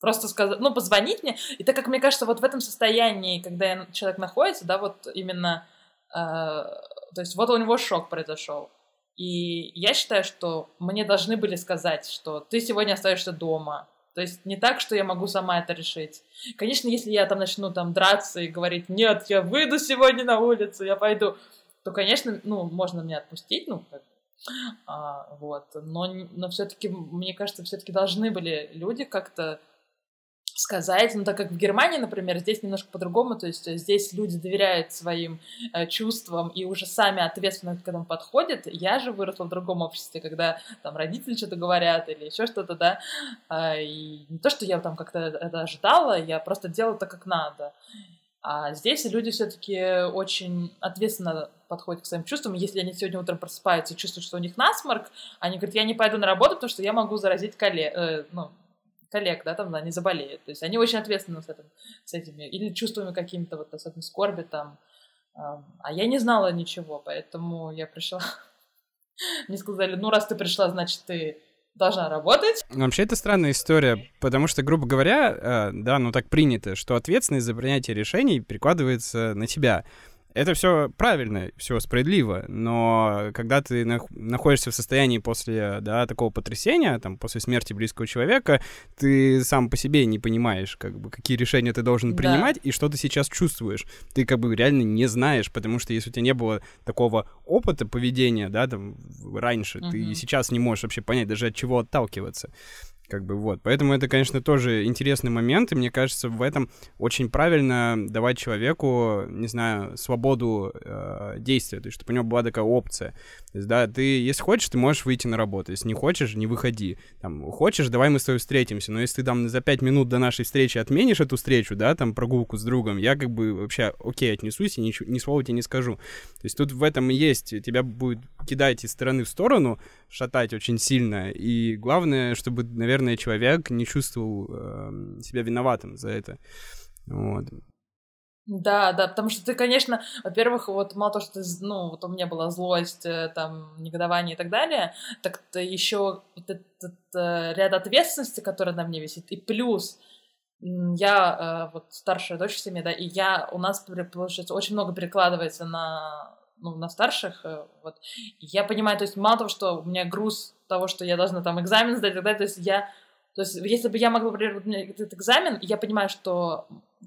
[SPEAKER 3] просто сказать, ну, позвонить мне. И так как мне кажется, вот в этом состоянии, когда человек находится, да, вот именно, то есть вот у него шок произошел. И я считаю, что мне должны были сказать, что ты сегодня остаешься дома. То есть не так, что я могу сама это решить. Конечно, если я там начну там драться и говорить, нет, я выйду сегодня на улицу, я пойду, то, конечно, ну, можно меня отпустить, ну, как а, вот, но, но все-таки, мне кажется, все-таки должны были люди как-то сказать, ну так как в Германии, например, здесь немножко по-другому, то есть э, здесь люди доверяют своим э, чувствам и уже сами ответственно к этому подходят. Я же выросла в другом обществе, когда там родители что-то говорят или еще что-то, да, э, и не то, что я там как-то это ожидала, я просто делала так, как надо. А здесь люди все-таки очень ответственно подходят к своим чувствам. Если они сегодня утром просыпаются и чувствуют, что у них насморк, они говорят, я не пойду на работу, потому что я могу заразить коллег, э, ну, коллег, да, там, они заболеют. То есть они очень ответственны с, этим, с этими, или чувствами какими-то, вот, особенно скорби там. А я не знала ничего, поэтому я пришла. Мне сказали, ну, раз ты пришла, значит, ты должна работать.
[SPEAKER 1] Вообще, это странная история, потому что, грубо говоря, э, да, ну так принято, что ответственность за принятие решений перекладывается на тебя это все правильно, все справедливо, но когда ты находишься в состоянии после да, такого потрясения, там, после смерти близкого человека, ты сам по себе не понимаешь, как бы, какие решения ты должен принимать да. и что ты сейчас чувствуешь. Ты как бы реально не знаешь, потому что если у тебя не было такого опыта поведения, да, там, раньше, угу. ты сейчас не можешь вообще понять даже от чего отталкиваться. Как бы вот. Поэтому это, конечно, тоже интересный момент, и мне кажется, в этом очень правильно давать человеку, не знаю, свободу э, действия, то есть чтобы у него была такая опция. То есть, да, ты, если хочешь, ты можешь выйти на работу, если не хочешь, не выходи. Там, хочешь, давай мы с тобой встретимся, но если ты там за пять минут до нашей встречи отменишь эту встречу, да, там, прогулку с другом, я как бы вообще окей отнесусь и ничего, ни слова тебе не скажу. То есть тут в этом и есть, тебя будет кидать из стороны в сторону, шатать очень сильно, и главное, чтобы, наверное, человек не чувствовал э, себя виноватым за это. Вот.
[SPEAKER 3] Да, да, потому что ты, конечно, во-первых, вот мало того, что ты, ну, вот у меня была злость, э, там, негодование и так далее, так то еще вот этот э, ряд ответственности, который на мне висит, и плюс я э, вот старшая дочь в семье, да, и я, у нас, получается, очень много перекладывается на ну, на старших, э, вот, я понимаю, то есть мало того, что у меня груз того, что я должна там экзамен сдать и так далее, то есть я, то есть если бы я могла, например, вот этот экзамен, я понимаю, что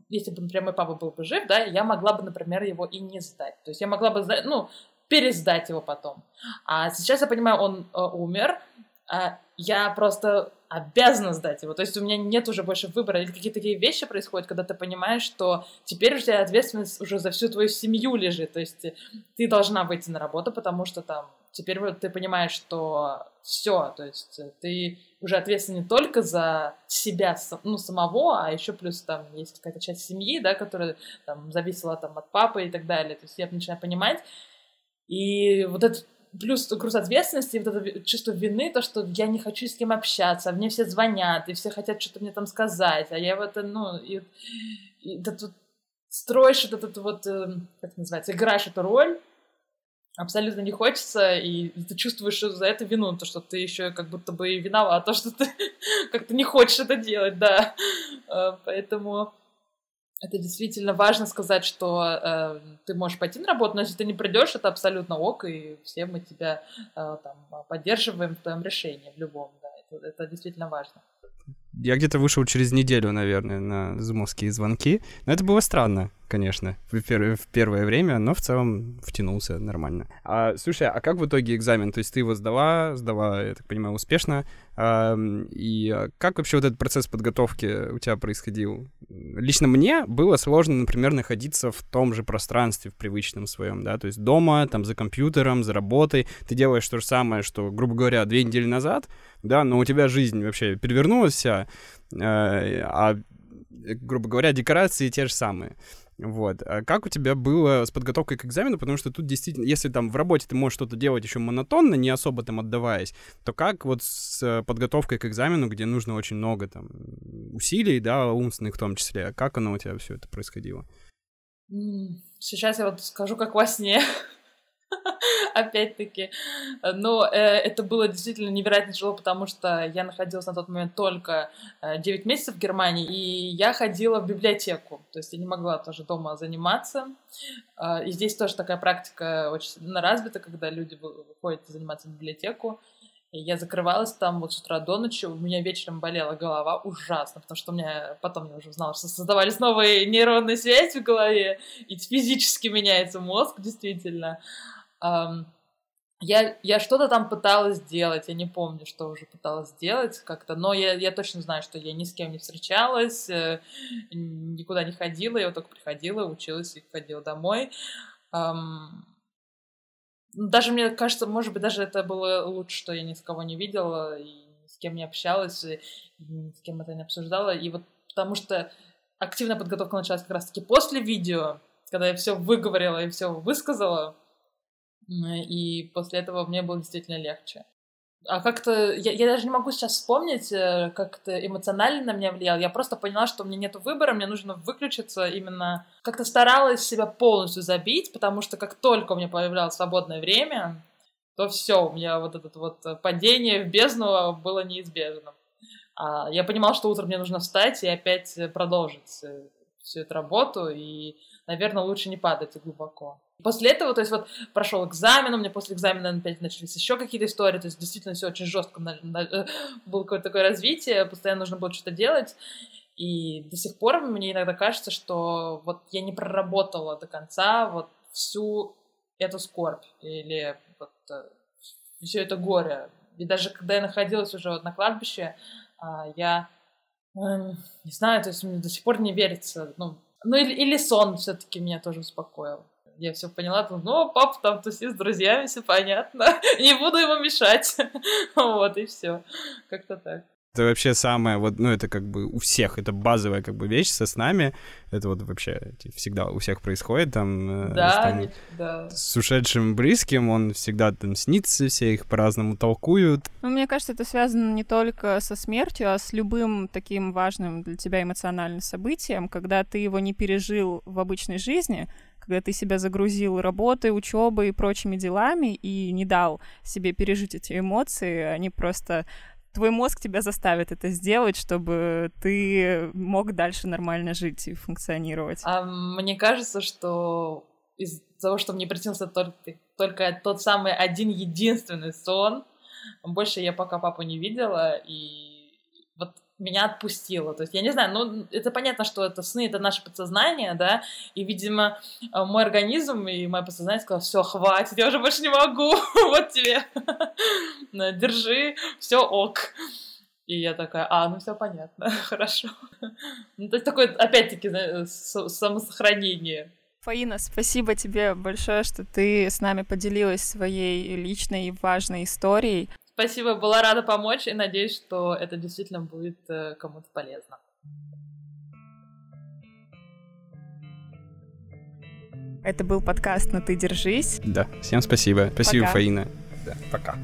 [SPEAKER 3] если бы, например, мой папа был бы жив, да, я могла бы, например, его и не сдать, то есть я могла бы сдать, ну, пересдать его потом. А сейчас я понимаю, он э, умер, а я просто обязана сдать его. То есть у меня нет уже больше выбора. Или какие-то такие вещи происходят, когда ты понимаешь, что теперь у тебя ответственность уже за всю твою семью лежит. То есть ты должна выйти на работу, потому что там теперь вот ты понимаешь, что все, то есть ты уже ответственен не только за себя, ну, самого, а еще плюс там есть какая-то часть семьи, да, которая там зависела там от папы и так далее. То есть я начинаю понимать, и вот этот плюс груз ответственности, вот это чувство вины, то, что я не хочу с кем общаться, мне все звонят, и все хотят что-то мне там сказать, а я в это, ну, и, и ты тут строишь вот этот вот, э, как называется, играешь эту роль, абсолютно не хочется, и ты чувствуешь за это вину, то, что ты еще как будто бы виноват, то, что ты как-то не хочешь это делать, да. Э, поэтому это действительно важно сказать, что э, ты можешь пойти на работу, но если ты не придешь, это абсолютно ок, и все мы тебя э, там, поддерживаем в твоем решении в любом. Да, это, это действительно важно.
[SPEAKER 1] Я где-то вышел через неделю, наверное, на зумовские звонки. Но это было странно, конечно, в, пер- в первое время, но в целом втянулся нормально. А, слушай, а как в итоге экзамен? То есть ты его сдала, сдала, я так понимаю, успешно. А, и как вообще вот этот процесс подготовки у тебя происходил? Лично мне было сложно, например, находиться в том же пространстве, в привычном своем, да, то есть дома, там, за компьютером, за работой. Ты делаешь то же самое, что, грубо говоря, две недели назад, да, но у тебя жизнь вообще перевернулась вся, э, а, грубо говоря, декорации те же самые. Вот. А как у тебя было с подготовкой к экзамену? Потому что тут действительно, если там в работе ты можешь что-то делать еще монотонно, не особо там отдаваясь, то как вот с подготовкой к экзамену, где нужно очень много там усилий, да, умственных в том числе, как оно у тебя все это происходило?
[SPEAKER 3] Сейчас я вот скажу, как во сне. опять-таки. Но э, это было действительно невероятно тяжело, потому что я находилась на тот момент только э, 9 месяцев в Германии, и я ходила в библиотеку, то есть я не могла тоже дома заниматься. Э, и здесь тоже такая практика очень сильно развита, когда люди выходят заниматься в библиотеку. И я закрывалась там вот с утра до ночи, у меня вечером болела голова ужасно, потому что у меня потом я уже узнала, что создавались новые нейронные связи в голове, и физически меняется мозг, действительно. Я, я что-то там пыталась сделать, я не помню, что уже пыталась сделать как-то, но я, я точно знаю, что я ни с кем не встречалась, э, никуда не ходила, я вот только приходила, училась и ходила домой. Даже мне кажется, может быть, даже это было лучше, что я ни с кого не видела, и ни с кем не общалась, и ни с кем это не обсуждала. И вот потому что активная подготовка началась как раз-таки после видео, когда я все выговорила и все высказала, и после этого мне было действительно легче. А как-то, я, я даже не могу сейчас вспомнить, э, как это эмоционально на меня влияло. Я просто поняла, что у меня нет выбора, мне нужно выключиться именно. Как-то старалась себя полностью забить, потому что как только у меня появлялось свободное время, то все, у меня вот это вот падение в бездну было неизбежным. А я понимала, что утром мне нужно встать и опять продолжить э, всю эту работу, и, наверное, лучше не падать глубоко. После этого, то есть вот прошел экзамен, у меня после экзамена опять начались еще какие-то истории, то есть действительно все очень жестко, на, на, было какое-то такое развитие, постоянно нужно было что-то делать, и до сих пор мне иногда кажется, что вот я не проработала до конца вот всю эту скорбь или вот э, все это горе. И даже когда я находилась уже вот на кладбище, а, я эм, не знаю, то есть мне до сих пор не верится, ну, ну или, или сон все-таки меня тоже успокоил я все поняла, думаю, ну, папа там тусит с друзьями, все понятно, не буду ему мешать. вот, и все. Как-то так.
[SPEAKER 1] Это вообще самое, вот, ну, это как бы у всех, это базовая как бы вещь со снами, это вот вообще всегда у всех происходит, там,
[SPEAKER 3] э, да, с, там, да.
[SPEAKER 1] с ушедшим близким, он всегда там снится, все их по-разному толкуют.
[SPEAKER 2] Ну, мне кажется, это связано не только со смертью, а с любым таким важным для тебя эмоциональным событием, когда ты его не пережил в обычной жизни, когда ты себя загрузил работой, учебой и прочими делами и не дал себе пережить эти эмоции, они просто твой мозг тебя заставит это сделать, чтобы ты мог дальше нормально жить и функционировать.
[SPEAKER 3] А мне кажется, что из-за того, что мне приснился только, только тот самый один единственный сон, больше я пока папу не видела, и меня отпустило. То есть, я не знаю, ну, это понятно, что это сны, это наше подсознание, да, и, видимо, э, мой организм и мое подсознание сказал, все, хватит, я уже больше не могу, вот тебе, держи, все ок. И я такая, а, ну все понятно, хорошо. Ну, то есть такое, опять-таки, самосохранение.
[SPEAKER 2] Фаина, спасибо тебе большое, что ты с нами поделилась своей личной и важной историей.
[SPEAKER 3] Спасибо, была рада помочь и надеюсь, что это действительно будет э, кому-то полезно.
[SPEAKER 2] Это был подкаст «Но ты держись».
[SPEAKER 1] Да, всем спасибо. Спасибо, пока. Фаина. Да, пока.